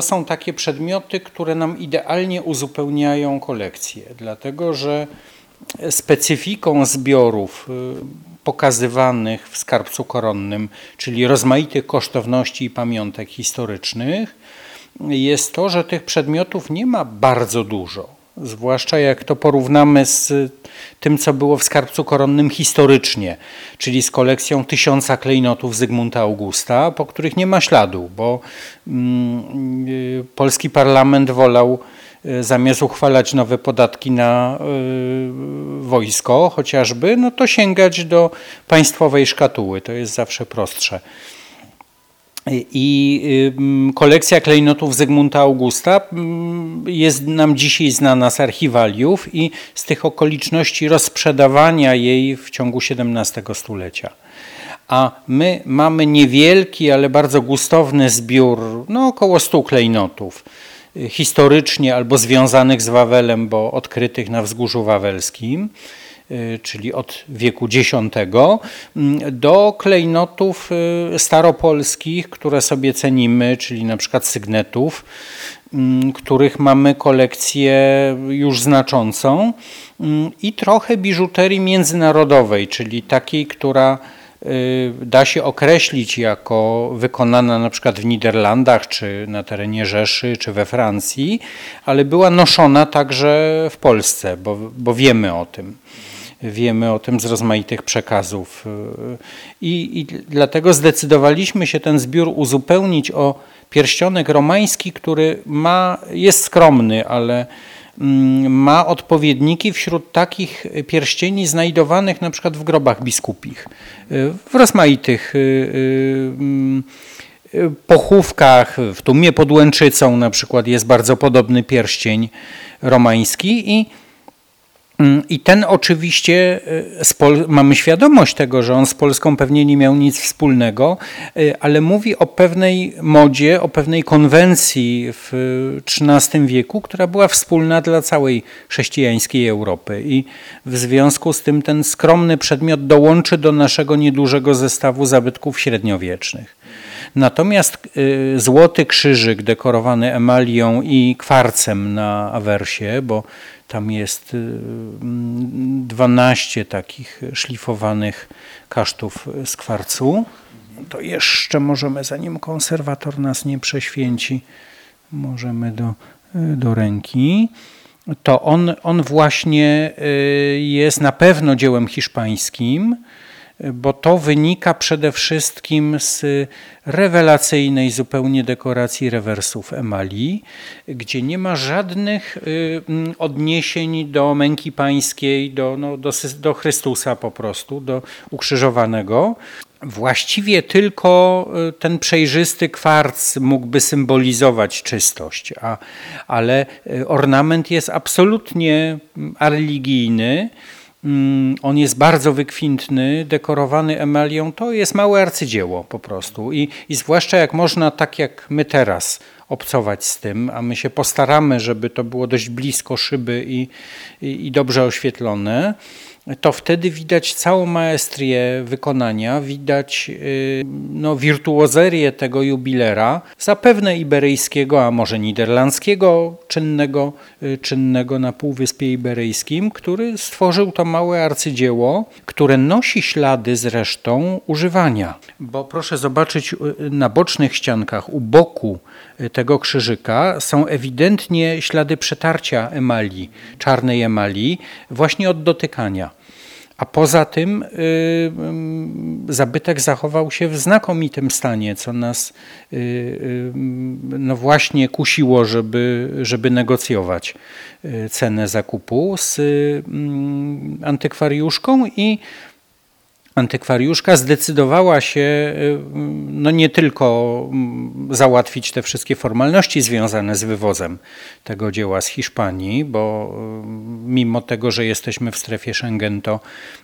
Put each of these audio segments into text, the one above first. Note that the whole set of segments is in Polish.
To są takie przedmioty, które nam idealnie uzupełniają kolekcję, dlatego że specyfiką zbiorów y, pokazywanych w skarbcu koronnym, czyli rozmaitych kosztowności i pamiątek historycznych, jest to, że tych przedmiotów nie ma bardzo dużo. Zwłaszcza jak to porównamy z tym, co było w skarbcu koronnym historycznie, czyli z kolekcją tysiąca klejnotów Zygmunta Augusta, po których nie ma śladu, bo mm, y, polski parlament wolał y, zamiast uchwalać nowe podatki na y, wojsko chociażby, no to sięgać do państwowej szkatuły. To jest zawsze prostsze. I kolekcja klejnotów Zygmunta Augusta jest nam dzisiaj znana z archiwaliów i z tych okoliczności rozprzedawania jej w ciągu XVII stulecia. A my mamy niewielki, ale bardzo gustowny zbiór, no około 100 klejnotów y, historycznie albo związanych z Wawelem, bo odkrytych na wzgórzu wawelskim. Y, czyli od wieku X, mm, do klejnotów y, staropolskich, które sobie cenimy, czyli na przykład sygnetów, mm, których mamy kolekcję już znaczącą mm, i trochę biżuterii międzynarodowej, czyli takiej, która y, da się określić jako wykonana na przykład w Niderlandach, czy na terenie Rzeszy, czy we Francji, ale była noszona także w Polsce, bo, bo wiemy o tym wiemy o tym z rozmaitych przekazów. I, I, dlatego zdecydowaliśmy się ten zbiór uzupełnić o pierścionek romański, który ma, jest skromny, ale mm, ma odpowiedniki wśród takich pierścieni znajdowanych na przykład w grobach biskupich, w rozmaitych y, y, mm, pochówkach, w Tumie pod Łęczycą na przykład jest bardzo podobny pierścień romański i I ten oczywiście, e, mamy świadomość tego, że on z Polską pewnie nie miał nic wspólnego, e, ale mówi o pewnej modzie, o pewnej konwencji w XIII wieku, która była wspólna dla całej chrześcijańskiej Europy. I w związku z tym ten skromny przedmiot dołączy do naszego niedużego zestawu zabytków średniowiecznych. Natomiast e, złoty krzyżyk dekorowany emalią i kwarcem na awersie, bo tam jest 12 y, takich szlifowanych kasztów z kwarcu. To jeszcze możemy, zanim konserwator nas nie prześwięci, możemy do, y, do ręki. To on, on właśnie y, jest na pewno dziełem hiszpańskim bo to wynika przede wszystkim z rewelacyjnej zupełnie dekoracji rewersów emali, gdzie nie ma żadnych y, mm, odniesień do męki pańskiej, do, no, do, do Chrystusa po prostu, do ukrzyżowanego. Właściwie tylko y, ten przejrzysty kwarc mógłby symbolizować czystość, a, ale y, ornament jest absolutnie mm, religijny. Mm, on jest bardzo wykwintny, dekorowany emalią. To jest małe arcydzieło po prostu. I, I zwłaszcza jak można, tak jak my teraz, obcować z tym, a my się postaramy, żeby to było dość blisko szyby i, i, i dobrze oświetlone to wtedy widać całą maestrię wykonania, widać y, no, wirtuozerię tego jubilera, zapewne iberyjskiego, a może niderlandzkiego, czynnego, y, czynnego na Półwyspie Iberyjskim, który stworzył to małe arcydzieło, które nosi ślady zresztą używania. Bo proszę zobaczyć y, na bocznych ściankach, u boku tego krzyżyka są ewidentnie ślady przetarcia emali, czarnej emali, właśnie od dotykania. A poza tym y, y, zabytek zachował się w znakomitym stanie, co nas y, no właśnie kusiło, żeby, żeby negocjować cenę zakupu z mm, antykwariuszką i antykwariuszka zdecydowała się y, no nie tylko mm, załatwić te wszystkie formalności związane z wywozem tego dzieła z Hiszpanii, bo y, mimo tego, że jesteśmy w strefie Schengen, to,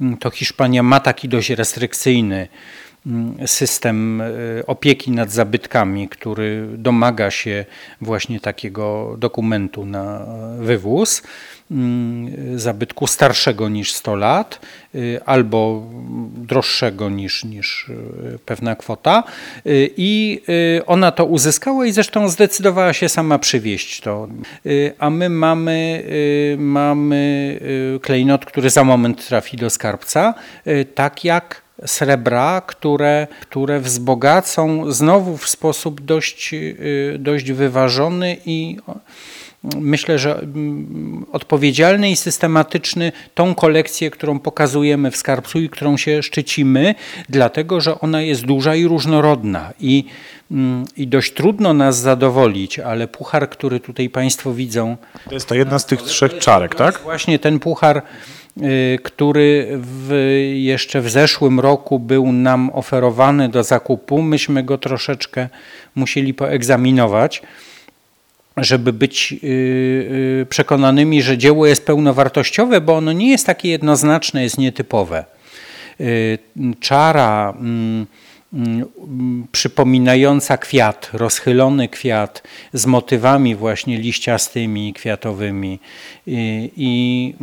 mm, to Hiszpania ma taki dość restrykcyjny system opieki nad zabytkami, który domaga się właśnie takiego dokumentu na wywóz. Mm, zabytku starszego niż 100 lat y, albo droższego niż, niż y, pewna kwota y, i ona to uzyskała i zresztą zdecydowała się sama przywieźć to. A my mamy, mamy klejnot, który za moment trafi do skarbca, tak jak srebra, które, które wzbogacą znowu w sposób dość, dość wyważony i myślę, że mm, odpowiedzialny i systematyczny tą kolekcję, którą pokazujemy w skarbcu i którą się szczycimy, dlatego że ona jest duża i różnorodna i, mm, i dość trudno nas zadowolić, ale puchar, który tutaj Państwo widzą. To jest ta jedna z tych trzech czarek, tak? Właśnie ten puchar y, który w, jeszcze w zeszłym roku był nam oferowany do zakupu. Myśmy go troszeczkę musieli poegzaminować żeby być y, y, przekonanymi, że dzieło jest pełnowartościowe, bo ono nie jest takie jednoznaczne, jest nietypowe. Y, czara mm, przypominająca kwiat, rozchylony kwiat z motywami właśnie liściastymi, kwiatowymi i, i,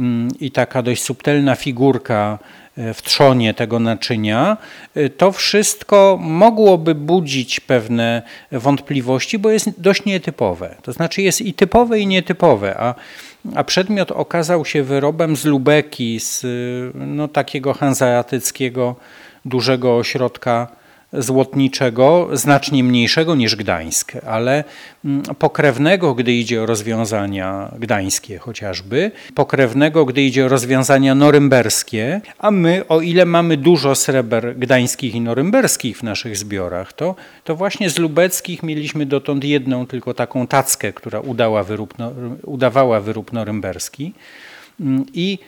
i taka dość subtelna figurka w trzonie tego naczynia, y, to wszystko mogłoby budzić pewne wątpliwości, bo jest dość nietypowe. To znaczy jest i typowe, i nietypowe, a, a przedmiot okazał się wyrobem z Lubeki, z no, takiego hanzeatyckiego dużego ośrodka złotniczego, znacznie mniejszego niż Gdańsk, ale mm, pokrewnego, gdy idzie o rozwiązania gdańskie chociażby, pokrewnego, gdy idzie o rozwiązania norymberskie, a my, o ile mamy dużo sreber gdańskich i norymberskich w naszych zbiorach, to, to właśnie z lubeckich mieliśmy dotąd jedną tylko taką tackę, która udała wyrób, udawała wyrób norymberski. Mm, i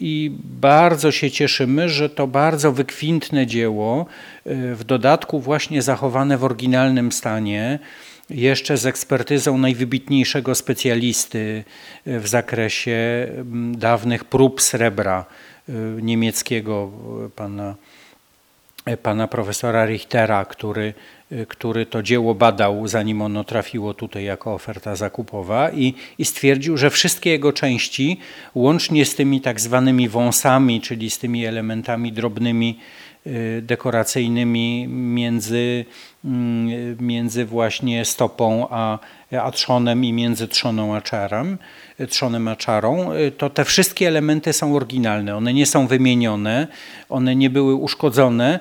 i bardzo się cieszymy, że to bardzo wykwintne dzieło, y, w dodatku właśnie zachowane w oryginalnym stanie, jeszcze z ekspertyzą najwybitniejszego specjalisty y, w zakresie dawnych prób srebra y, niemieckiego, pana, pana profesora Richtera, który który to dzieło badał, zanim ono trafiło tutaj jako oferta zakupowa i, i stwierdził, że wszystkie jego części, łącznie z tymi tak zwanymi wąsami, czyli z tymi elementami drobnymi, y, dekoracyjnymi między, mm, między właśnie stopą a, a trzonem i między trzoną a czarem, trzonem a czarą, to te wszystkie elementy są oryginalne. One nie są wymienione, one nie były uszkodzone,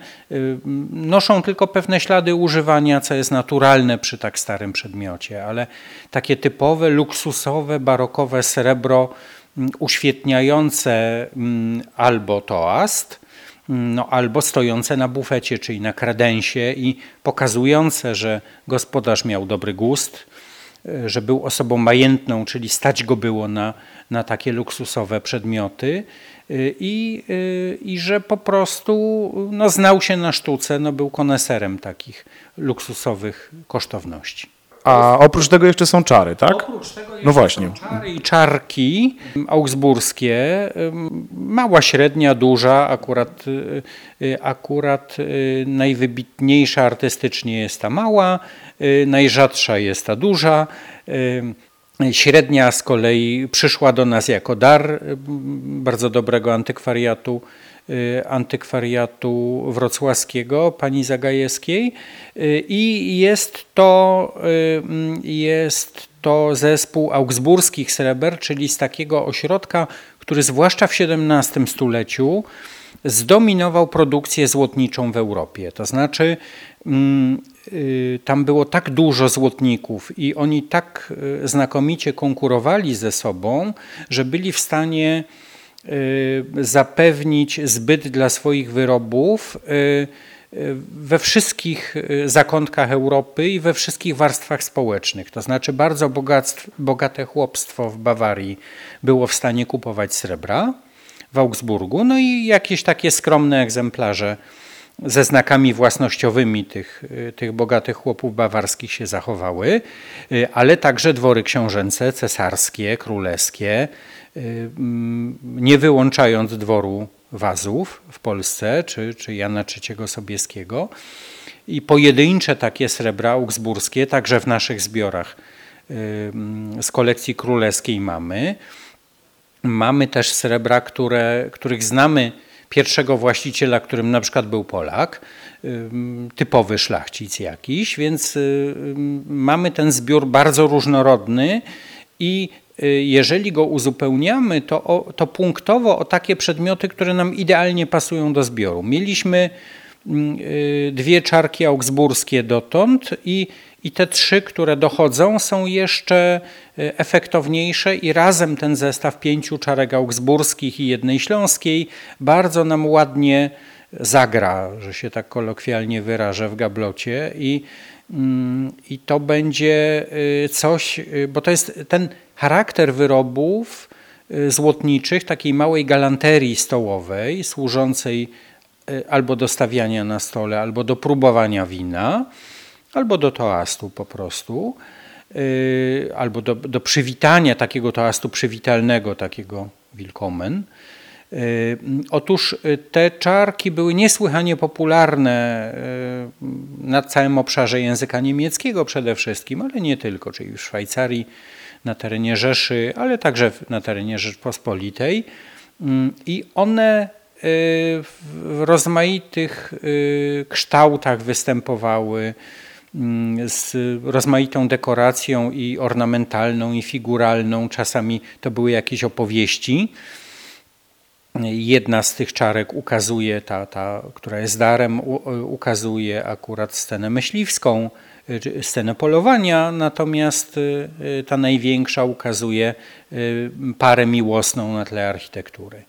noszą tylko pewne ślady używania, co jest naturalne przy tak starym przedmiocie, ale takie typowe, luksusowe, barokowe srebro uświetniające albo toast, no, albo stojące na bufecie, czyli na kredensie i pokazujące, że gospodarz miał dobry gust, że był osobą majętną, czyli stać go było na, na takie luksusowe przedmioty y, i, y, i że po prostu no, znał się na sztuce, no, był koneserem takich luksusowych kosztowności. A oprócz tego jeszcze są czary, tak? Oprócz tego no właśnie. Są czary i czarki augsburskie, mała, średnia, duża, akurat, y, akurat najwybitniejsza artystycznie jest ta mała, Y, najrzadsza jest ta duża. Y, średnia z kolei przyszła do nas jako dar y, bardzo dobrego antykwariatu, antykwariatu wrocławskiego, pani Zagajewskiej i jest to, jest to zespół augsburskich sreber, czyli z takiego ośrodka, który zwłaszcza w XVII stuleciu zdominował produkcję złotniczą w Europie. To znaczy mm, y, tam było tak dużo złotników i oni tak y, znakomicie konkurowali ze sobą, że byli w stanie y, zapewnić zbyt dla swoich wyrobów we wszystkich zakątkach Europy i we wszystkich warstwach społecznych. To znaczy bardzo bogate chłopstwo w Bawarii było w stanie kupować srebra w Augsburgu, no i jakieś takie skromne egzemplarze ze znakami własnościowymi tych, tych bogatych chłopów bawarskich się zachowały, ale także dwory książęce, cesarskie, królewskie, nie wyłączając dworu wazów w Polsce, czy, czy Jana III Sobieskiego. I pojedyncze takie srebra augsburskie, także w naszych zbiorach z kolekcji królewskiej mamy. Mamy też srebra, które, których znamy pierwszego właściciela, którym na przykład był Polak, typowy szlachcic jakiś, więc mamy ten zbiór bardzo różnorodny i y, jeżeli go uzupełniamy, to, o, to punktowo o takie przedmioty, które nam idealnie pasują do zbioru. Mieliśmy y, dwie czarki augsburskie dotąd i, i te trzy, które dochodzą, są jeszcze y, efektowniejsze i razem ten zestaw pięciu czarek augsburskich i jednej śląskiej bardzo nam ładnie zagra, że się tak kolokwialnie wyrażę w gablocie i, mm, i to będzie y, coś, y, bo to jest ten charakter wyrobów y, złotniczych, takiej małej galanterii stołowej, służącej albo do stawiania na stole, albo do próbowania wina, albo do toastu po prostu, albo do, do przywitania takiego toastu przywitalnego, takiego willkommen. Y, otóż y, te czarki były niesłychanie popularne y, na całym obszarze języka niemieckiego przede wszystkim, ale nie tylko, czyli w Szwajcarii, na terenie Rzeszy, ale także na terenie Rzeczpospolitej. I one w rozmaitych kształtach występowały z rozmaitą dekoracją i ornamentalną, i figuralną. Czasami to były jakieś opowieści. Jedna z tych czarek ukazuje, ta, ta która jest darem, ukazuje akurat scenę myśliwską, y, scenę polowania, natomiast y, ta największa ukazuje y, parę miłosną na tle architektury.